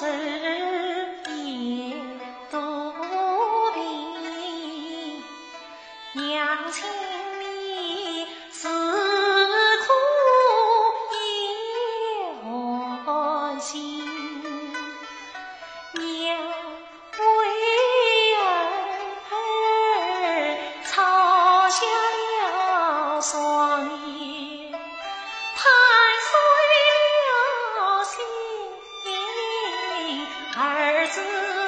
say 儿子